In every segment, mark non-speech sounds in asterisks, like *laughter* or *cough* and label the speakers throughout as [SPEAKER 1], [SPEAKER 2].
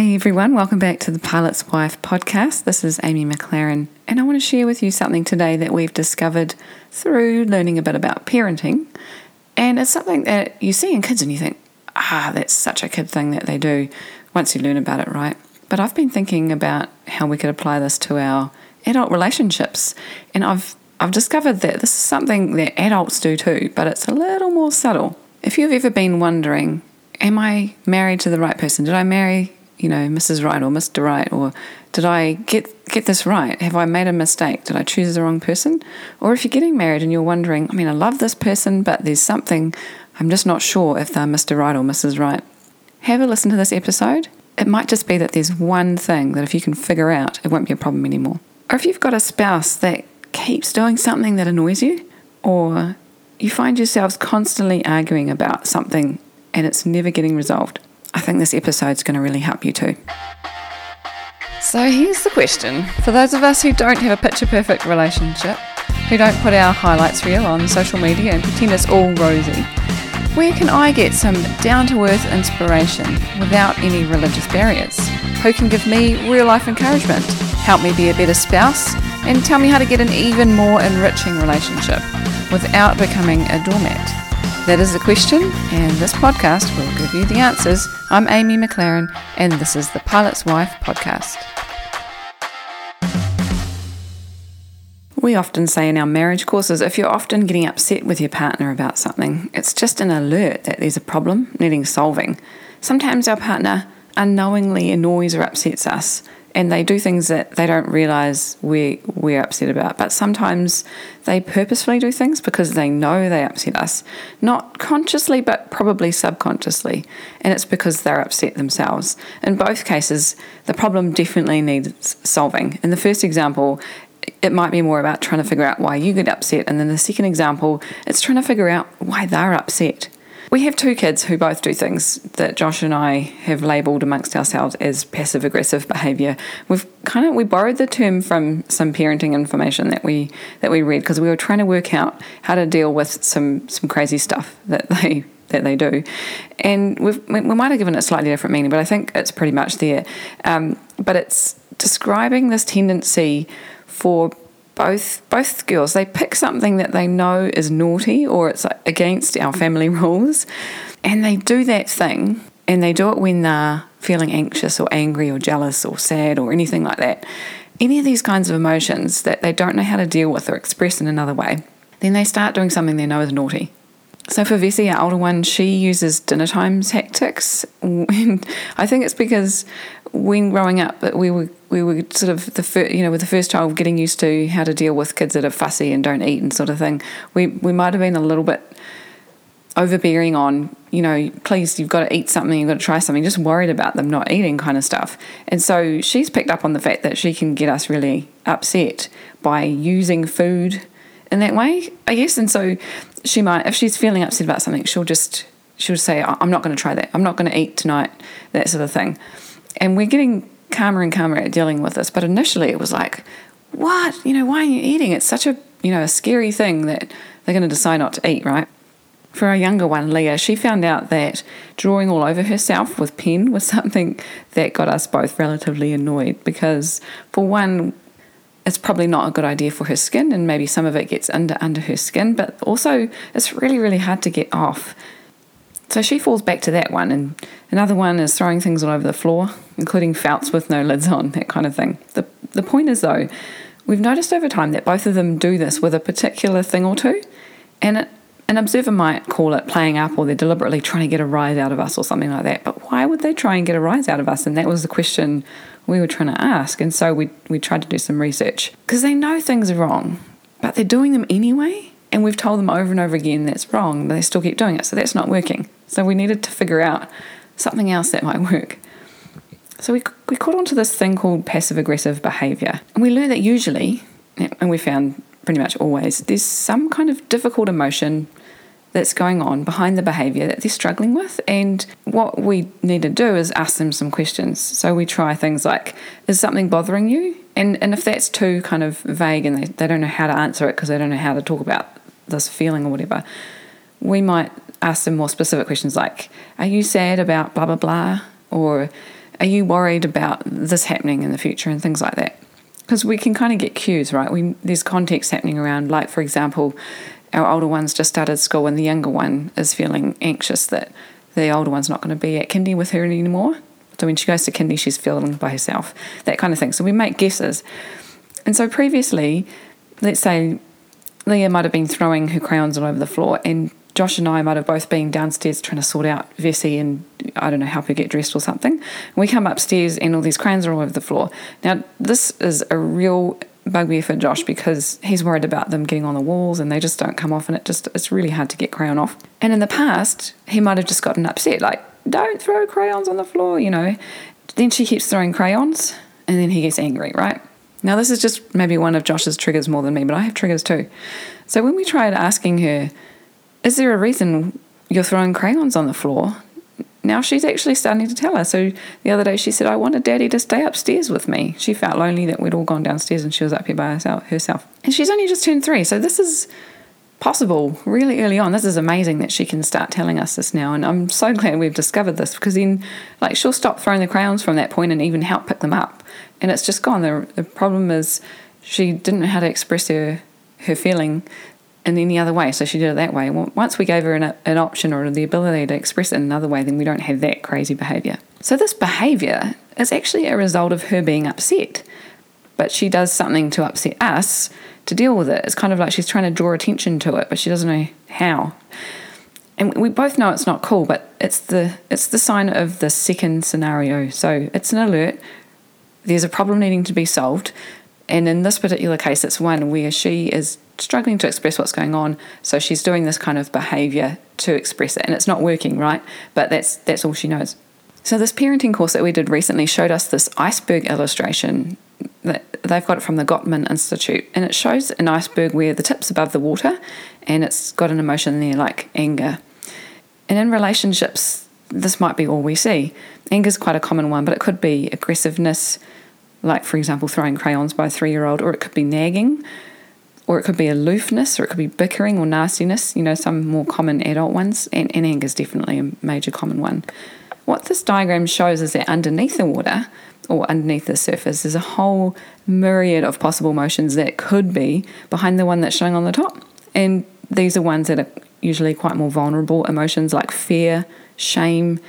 [SPEAKER 1] Hey everyone, welcome back to the Pilot's Wife podcast. This is Amy McLaren, and I want to share with you something today that we've discovered through learning a bit about parenting. And it's something that you see in kids and you think, ah, that's such a kid thing that they do once you learn about it, right? But I've been thinking about how we could apply this to our adult relationships, and I've I've discovered that this is something that adults do too, but it's a little more subtle. If you've ever been wondering, am I married to the right person? Did I marry you know, Mrs. Right or Mr. Right, or did I get get this right? Have I made a mistake? Did I choose the wrong person? Or if you're getting married and you're wondering, I mean, I love this person, but there's something I'm just not sure if they're Mr. Right or Mrs. Right. Have a listen to this episode. It might just be that there's one thing that if you can figure out, it won't be a problem anymore. Or if you've got a spouse that keeps doing something that annoys you, or you find yourselves constantly arguing about something and it's never getting resolved I think this episode's going to really help you too. So here's the question for those of us who don't have a picture perfect relationship, who don't put our highlights reel on social media and pretend it's all rosy, where can I get some down to earth inspiration without any religious barriers? Who can give me real life encouragement, help me be a better spouse, and tell me how to get an even more enriching relationship without becoming a doormat? That is the question, and this podcast will give you the answers. I'm Amy McLaren, and this is the Pilot's Wife podcast. We often say in our marriage courses if you're often getting upset with your partner about something, it's just an alert that there's a problem needing solving. Sometimes our partner unknowingly annoys or upsets us, and they do things that they don't realize we we're upset about. But sometimes they purposefully do things because they know they upset us, not consciously but probably subconsciously, and it's because they're upset themselves. In both cases, the problem definitely needs solving. In the first example, it might be more about trying to figure out why you get upset, and then the second example, it's trying to figure out why they're upset. We have two kids who both do things that Josh and I have labelled amongst ourselves as passive aggressive behaviour. We've kind of we borrowed the term from some parenting information that we that we read because we were trying to work out how to deal with some some crazy stuff that *laughs* they that they do, and we've, we might have given it slightly different meaning, but I think it's pretty much there. Um, but it's describing this tendency for both both girls they pick something that they know is naughty or it's against our family *laughs* rules and they do that thing and they do it when they're feeling anxious or angry or jealous or sad or anything like that any of these kinds of emotions that they don't know how to deal with or express in another way then they start doing something they know is naughty so for Vessie, our older one, she uses dinner time tactics. *laughs* And I think it's because when growing up, we were we were sort of the first, you know with the first child getting used to how to deal with kids that are fussy and don't eat and sort of thing. We we might have been a little bit overbearing on you know please you've got to eat something you've got to try something just worried about them not eating kind of stuff and so she's picked up on the fact that she can get us really upset by using food in that way i guess and so she might, if she's feeling upset about something, she'll just she'll say, "I'm not going to try that. I'm not going to eat tonight." That sort of thing. And we're getting calmer and calmer at dealing with this. But initially, it was like, "What? You know, why are you eating? It's such a you know a scary thing that they're going to decide not to eat, right?" For our younger one, Leah, she found out that drawing all over herself with pen was *laughs* something that got us both relatively annoyed because, for one, it's probably not a good idea for her skin and maybe some of it gets under under her skin but also it's really really hard to get off so she falls back to that one and another one is throwing things all over the floor including felts with no lids on that kind of thing the, the point is though we've noticed over time that both of them do this with a particular thing or two and it, an observer might call it playing up or they're deliberately trying to get a rise out of us or something like that but why would they try and get a rise out of us and that was the question we were trying to ask. And so we, we tried to do some research because they know things are wrong, but they're doing them anyway. And we've told them over and over again that's wrong, but they still keep doing it. So that's not working. So we needed to figure out something else that might work. So we, we caught onto this thing called passive aggressive behavior. And we learned that usually, and we found pretty much always, there's some kind of difficult emotion that's going on behind the behavior that they're struggling with. And what we need to do is ask them some questions. So we try things like, is something bothering you? And, and if that's too kind of vague and they, they don't know how to answer it because they don't know how to talk about this feeling or whatever, we might ask them more specific questions like, are you sad about blah, blah, blah? Or Are you worried about this happening in the future and things like that? Because we can kind of get cues, right? We, there's context happening around, like, for example, our older one's just started school and the younger one is feeling anxious that the older one's not going to be at kindy with her anymore. So when she goes to kindy, she's feeling by herself, that kind of thing. So we make guesses. And so previously, let's say Leah might have been throwing her crayons all over the floor, and Josh and I might have both been downstairs trying to sort out Vessie and I don't know, help her get dressed or something. we come upstairs and all these crayons are all over the floor. Now, this is a real bugbear for Josh because he's worried about them getting on the walls and they just don't come off and it just it's really hard to get crayon off. And in the past, he might have just gotten upset, like, don't throw crayons on the floor, you know. Then she keeps throwing crayons and then he gets angry, right? Now, this is just maybe one of Josh's triggers more than me, but I have triggers too. So when we tried asking her, is there a reason you're throwing crayons on the floor? Now she's actually starting to tell us. So the other day she said, I wanted daddy to stay upstairs with me. She felt lonely that we'd all gone downstairs and she was up here by herself. And she's only just turned three. So this is possible really early on. This is amazing that she can start telling us this now. And I'm so glad we've discovered this because then, like, she'll stop throwing the crayons from that point and even help pick them up and it's just gone. The, the problem is she didn't know how to express her her feeling in any other way, so she did it that way. Once we gave her an, an option or the ability to express it in another way, then we don't have that crazy behaviour. So this behaviour is actually a result of her being upset, but she does something to upset us to deal with it. It's kind of like she's trying to draw attention to it, but she doesn't know how. And we both know it's not cool, but it's the it's the sign of the second scenario. So it's an alert there's a problem needing to be solved. And in this particular case, it's one where she is struggling to express what's going on. So she's doing this kind of behavior to express it. And it's not working, right? But that's, that's all she knows. So, this parenting course that we did recently showed us this iceberg illustration they've got it from the Gottman Institute. And it shows an iceberg where the tip's above the water and it's got an emotion there like anger. And in relationships, this might be all we see. Anger is quite a common one, but it could be aggressiveness, like, for example, throwing crayons by a three year old, or it could be nagging, or it could be aloofness, or it could be bickering or nastiness, you know, some more common adult ones. And, and anger is definitely a major common one. What this diagram shows is that underneath the water, or underneath the surface, there's a whole myriad of possible emotions that could be behind the one that's showing on the top. And these are ones that are usually quite more vulnerable emotions like fear, shame,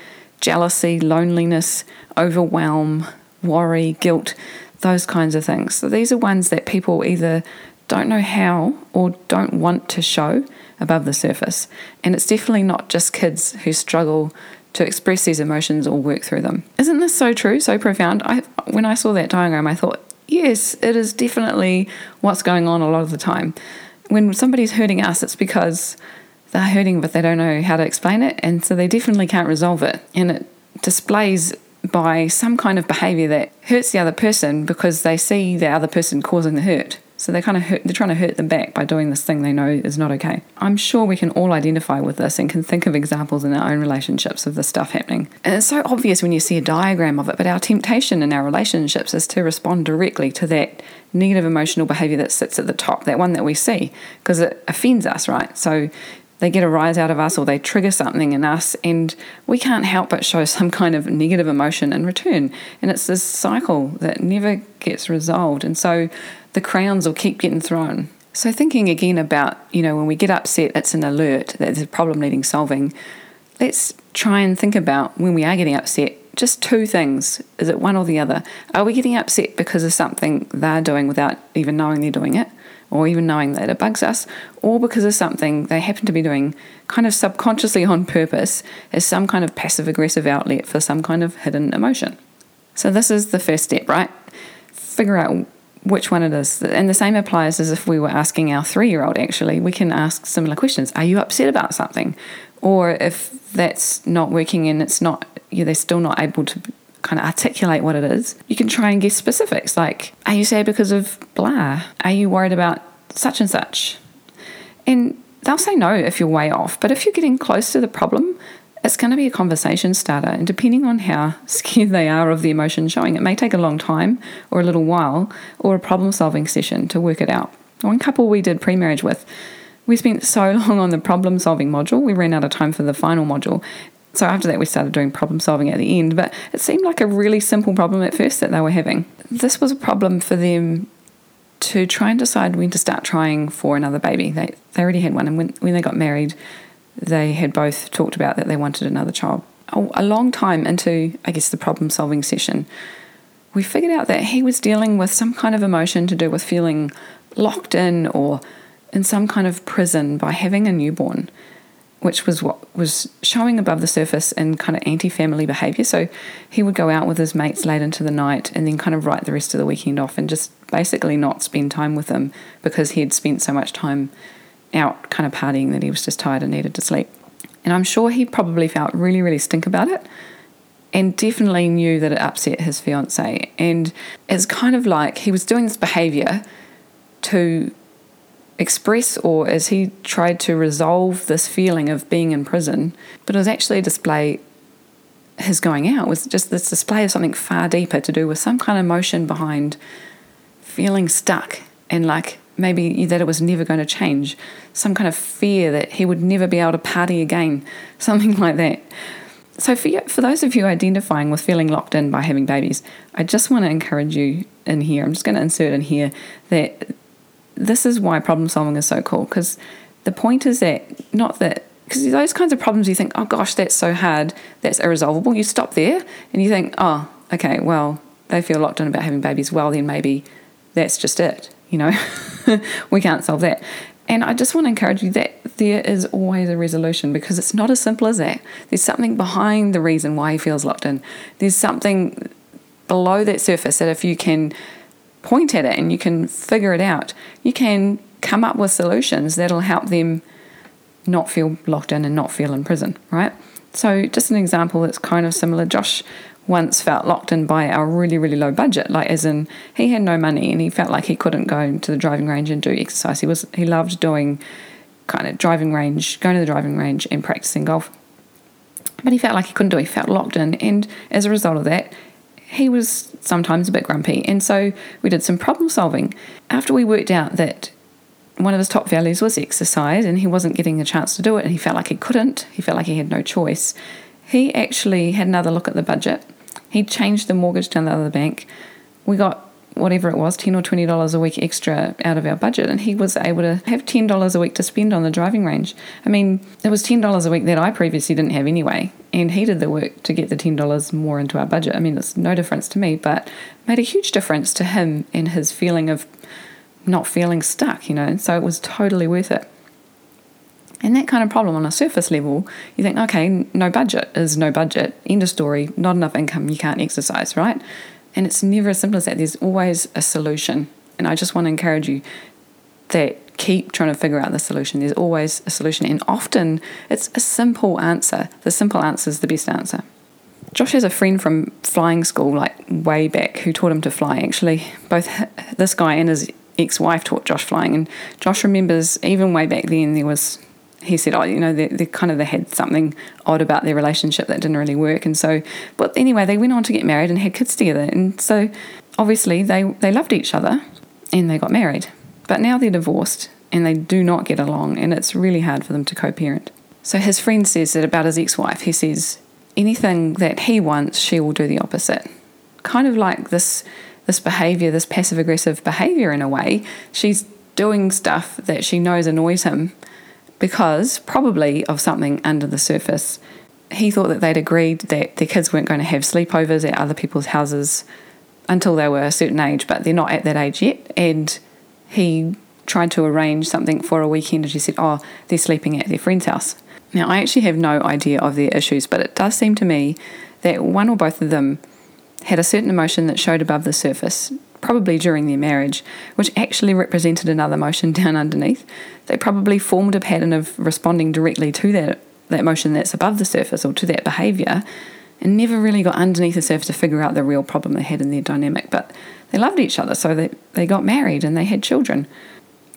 [SPEAKER 1] jealousy, loneliness, overwhelm, worry, guilt, those kinds of things. So these are ones that people either don't know how or don't want to show above the surface. And it's definitely not just kids who struggle to express these emotions or work through them. Isn't this so true, so profound? I when I saw that diagram I thought, yes, it is definitely what's going on a lot of the time. When somebody's hurting us, it's because they're hurting, but they don't know how to explain it, and so they definitely can't resolve it. And it displays by some kind of behavior that hurts the other person because they see the other person causing the hurt. So they're kind of hurt, they're trying to hurt them back by doing this thing they know is not okay. I'm sure we can all identify with this and can think of examples in our own relationships of this stuff happening. And it's so obvious when you see a diagram of it, but our temptation in our relationships is to respond directly to that negative emotional behavior that sits at the top, that one that we see, because it offends us, right? So they get a rise out of us or they trigger something in us, and we can't help but show some kind of negative emotion in return. And it's this cycle that never gets resolved. And so the crowns will keep getting thrown. So, thinking again about, you know, when we get upset, it's an alert that there's a problem needing solving. Let's try and think about when we are getting upset, just two things. Is it one or the other? Are we getting upset because of something they're doing without even knowing they're doing it? or even knowing that it bugs us, or because of something they happen to be doing kind of subconsciously on purpose as some kind of passive aggressive outlet for some kind of hidden emotion. So, this is the first step, right? Figure out which one it is. And the same applies as if we were asking our three year old, actually. We can ask similar questions Are you upset about something? Or if that's not working and it's not, they're still not able to kind of articulate what it is, you can try and guess specifics like, are you sad because of blah? Are you worried about such and such? And they'll say no if you're way off, but if you're getting close to the problem, it's going to be a conversation starter. And depending on how *laughs* scared they are of the emotion showing, it may take a long time or a little while or a problem solving session to work it out. One couple we did pre marriage with, we spent so *laughs* long on the problem solving module, we ran out of time for the final module So after that, we started doing problem solving at the end, but it seemed like a really simple problem at first that they were having. This was a problem for them to try and decide when to start trying for another baby. They, they already had one, and when, when they got married, they had both talked about that they wanted another child. A, a long time into, I guess, the problem solving session, we figured out that he was dealing with some kind of emotion to do with feeling locked in or in some kind of prison by having a newborn which was what was showing above the surface in kind of anti family behaviour. So he would go out with his mates late into the night and then kind of write the rest of the weekend off and just basically not spend time with them because he had spent so much time out kind of partying that he was just tired and needed to sleep. And I'm sure he probably felt really, really stink about it and definitely knew that it upset his fiance. And it's kind of like he was doing this behaviour to express or as he tried to resolve this feeling of being in prison, but it was actually a display his going out was just this display of something far deeper to do with some kind of emotion behind feeling stuck and like maybe that it was never going to change, some kind of fear that he would never be able to party again, *laughs* something like that. So, for, you, for those of you identifying with feeling locked in by having babies, I just want to encourage you in here. I'm just going to insert in here that this is why problem solving is so cool because the point is that not that because those kinds of problems you think oh gosh that's so hard that's irresolvable you stop there and you think oh okay well they feel locked in about having babies well then maybe that's just it you know *laughs* we can't solve that and I just want to encourage you that there is always a resolution because it's not as simple as that. There's something behind the reason why he feels locked in. There's something below that surface that if you can point at it and you can figure it out. You can come up with solutions that'll help them not feel locked in and not feel in prison, right? So, just an example that's kind of similar. Josh once felt locked in by our really, really low budget, like as in he had no money and he felt like he couldn't go to the driving range and do exercise. He was he loved doing kind of driving range, going to the driving range and practicing golf. But he felt like he couldn't do it. He felt locked in, and as a result of that, he was sometimes a bit grumpy. And so we did some problem solving. After we worked out that one of his top values was exercise and he wasn't getting a chance to do it and he felt like he couldn't, he felt like he had no choice, he actually had another look at the budget. He changed the mortgage down the other bank. We got whatever it was, ten or twenty dollars a week extra out of our budget, and he was able to have ten dollars a week to spend on the driving range. I mean, it was ten dollars a week that I previously didn't have anyway, and he did the work to get the ten dollars more into our budget. I mean, it's no difference to me, but made a huge difference to him and his feeling of not feeling stuck, you know. So it was totally worth it. And that kind of problem on a surface level, you think, okay, no budget is no budget, end of story, not enough income, you can't exercise, right? And it's never as simple as that. There's always a solution. And I just want to encourage you that keep trying to figure out the solution. There's always a solution. And often it's a simple answer. The simple answer is the best answer. Josh has a friend from flying school, like way back, who taught him to fly. Actually, both this guy and his ex wife taught Josh flying. And Josh remembers even way back then, there was he said, oh, you know, they, they kind of they had something odd about their relationship that didn't really work, and so, but anyway, they went on to get married and had kids together, and so obviously they they loved each other, and they got married, but now they're divorced and they do not get along, and it's really hard for them to co-parent. So his friend says that about his ex-wife, he says anything that he wants, she will do the opposite, kind of like this this behavior, this passive aggressive behavior in a way. She's doing stuff that she knows annoys him because probably of something under the surface. He thought that they'd agreed that their kids weren't going to have sleepovers at other people's houses until they were a certain age, but they're not at that age yet. And he tried to arrange something for a weekend and she said, Oh, they're sleeping at their friend's house. Now, I actually have no idea of their issues, but it does seem to me that one or both of them had a certain emotion that showed above the surface probably during their marriage, which actually represented another motion *laughs* down underneath. They probably formed a pattern of responding directly to that, that motion that's above the surface or to that behaviour and never really got underneath the surface to figure out the real problem they had in their dynamic. But they loved each other, so they, they got married and they had children.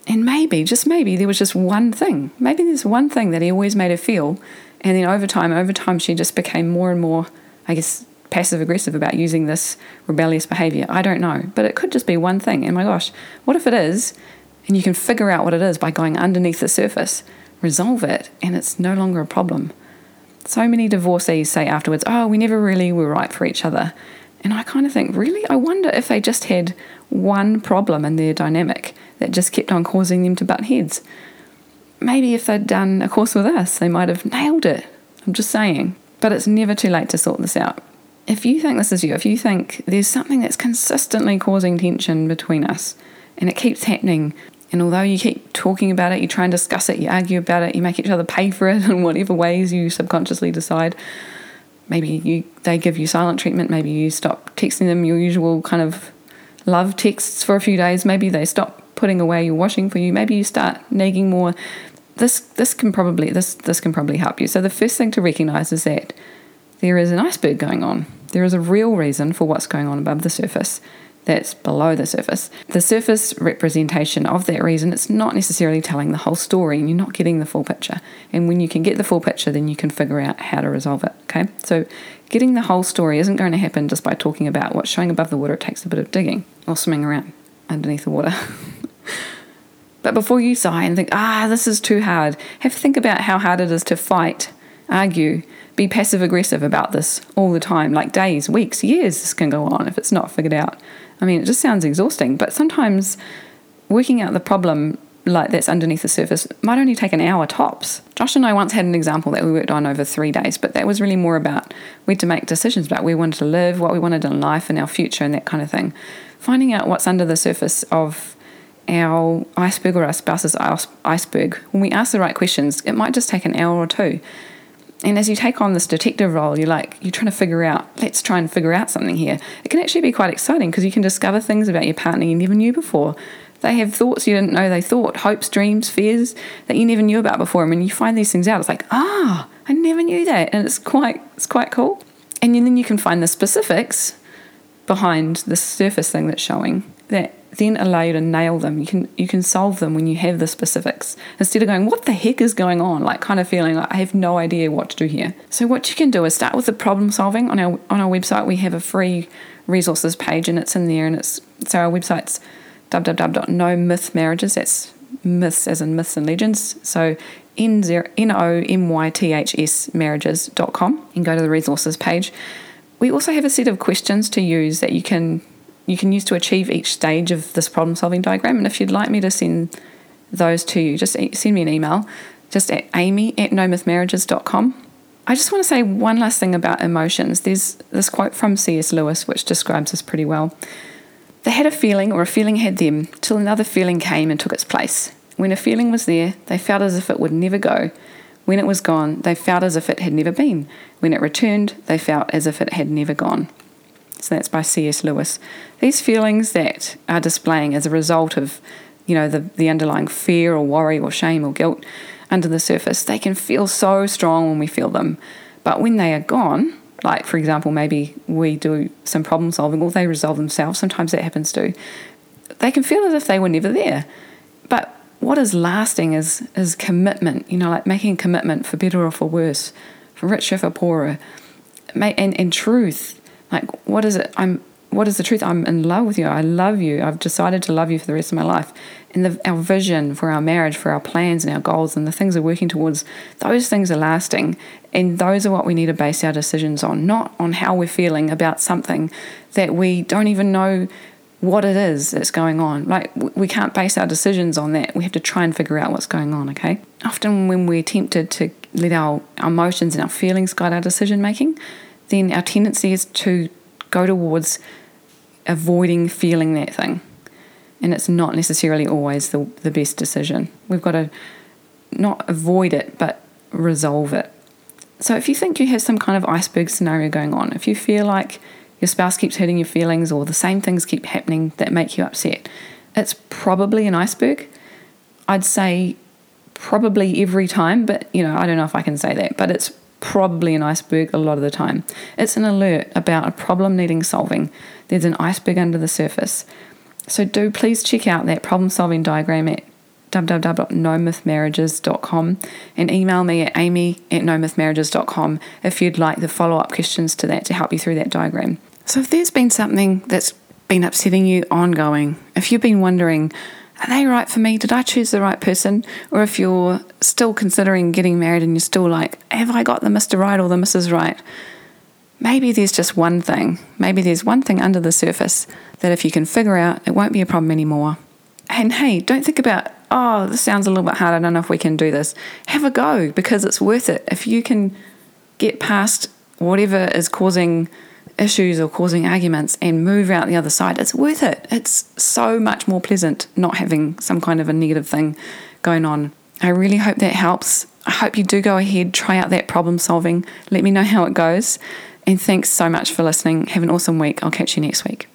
[SPEAKER 1] And maybe, just maybe, there was just one thing. Maybe there's one thing that he always made her feel. And then over time, over time, she just became more and more, I guess, passive aggressive about using this rebellious behavior. I don't know. But it could just be one thing. And my gosh, what if it is? And you can figure out what it is by going underneath the surface, resolve it, and it's no longer a problem. So many divorcees say afterwards, oh, we never really were right for each other. And I kind of think, really? I wonder if they just had one problem in their dynamic that just kept on causing them to butt heads. Maybe if they'd done a course with us, they might have nailed it. I'm just saying. But it's never too late to sort this out. If you think this is you, if you think there's something that's consistently causing tension between us and it keeps happening, and although you keep talking about it, you try and discuss it, you argue about it, you make each other pay for it *laughs* in whatever ways you subconsciously decide, maybe you they give you silent treatment, maybe you stop texting them your usual kind of love texts for a few days, maybe they stop putting away your washing for you, maybe you start nagging more. This this can probably this this can probably help you. So the first thing to recognize is that there is an iceberg going on. There is a real reason for what's going on above the surface that's below the surface. The surface representation of that reason, it's not necessarily telling the whole story and you're not getting the full picture. And when you can get the full picture, then you can figure out how to resolve it. Okay? So getting the whole story isn't going to happen just by talking about what's showing above the water. It takes a bit of digging or swimming around underneath the water. *laughs* but before you sigh and think, ah, this is too hard, have to think about how hard it is to fight, argue, be passive aggressive about this all the time, like days, weeks, years, this can go on if it's not figured out. I mean, it just sounds exhausting, but sometimes working out the problem like that's underneath the surface might only take an hour tops. Josh and I once had an example that we worked on over three days, but that was really more about we had to make decisions about where we wanted to live, what we wanted in life, and our future, and that kind of thing. Finding out what's under the surface of our iceberg or our spouse's iceberg, when we ask the right questions, it might just take an hour or two. And as you take on this detective role, you're like, you're trying to figure out, let's try and figure out something here. It can actually be quite exciting because you can discover things about your partner you never knew before. They have thoughts you didn't know they thought, hopes, dreams, fears that you never knew about before. And when you find these things out, it's like, ah, I never knew that. And it's quite, it's quite cool. And then you can find the specifics behind the surface thing that's showing that then allow you to nail them. You can you can solve them when you have the specifics instead of going, "What the heck is going on?" Like kind of feeling like I have no idea what to do here. So what you can do is start with the problem solving on our on our website. We have a free resources page and it's in there and it's so our website's www.nomythsmarriages. That's myths as in myths and legends. So N O M Y T H S marriages.com and go to the resources page. We also have a set of questions to use that you can you can use to achieve each stage of this problem solving diagram. And if you'd like me to send those to you, just send me an email just at amy at nomythsmarriages.com. I just want to say one last thing about emotions. There's this quote from C.S. Lewis which describes this pretty well. They had a feeling, or a feeling had them, till another feeling came and took its place. When a feeling was there, they felt as if it would never go. When it was gone, they felt as if it had never been. When it returned, they felt as if it had never gone. So that's by C.S. Lewis. These feelings that are displaying as a result of, you know, the, the underlying fear or worry or shame or guilt under the surface, they can feel so strong when we feel them. But when they are gone, like for example, maybe we do some problem solving or they resolve themselves, sometimes that happens too, they can feel as if they were never there. But what is lasting is is commitment, you know, like making commitment for better or for worse, for richer, for poorer, and, and truth like, what is it? I'm. What is the truth? I'm in love with you. I love you. I've decided to love you for the rest of my life. And the, our vision for our marriage, for our plans and our goals, and the things we're working towards, those things are lasting. And those are what we need to base our decisions on, not on how we're feeling about something that we don't even know what it is that's going on. Like, we can't base our decisions on that. We have to try and figure out what's going on, okay? Often, when we're tempted to let our emotions and our feelings guide our decision making, then our tendency is to go towards avoiding feeling that thing. And it's not necessarily always the, the best decision. We've got to not avoid it, but resolve it. So if you think you have some kind of iceberg scenario going on, if you feel like your spouse keeps hurting your feelings or the same things keep happening that make you upset, it's probably an iceberg. I'd say probably every time, but you know, I don't know if I can say that, but it's probably an iceberg a lot of the time. It's an alert about a problem needing solving. There's an iceberg under the surface. So do please check out that problem solving diagram at www.nomythsmarriages.com and email me at amy at nomythsmarriages.com if you'd like the follow up questions to that to help you through that diagram. So if there's been something that's been upsetting you ongoing, if you've been wondering, are they right for me? Did I choose the right person? Or if you're still considering getting married and you're still like, have I got the Mr. Right or the Mrs. Right? Maybe there's just one thing. Maybe there's one thing under the surface that if you can figure out, it won't be a problem anymore. And hey, don't think about, oh, this sounds a little bit hard. I don't know if we can do this. Have a go because it's worth it. If you can get past whatever is causing issues or causing arguments and move out the other side, it's worth it. It's so much more pleasant not having some kind of a negative thing going on. I really hope that helps. I hope you do go ahead, try out that problem solving. Let me know how it goes. And thanks so much for listening. Have an awesome week. I'll catch you next week.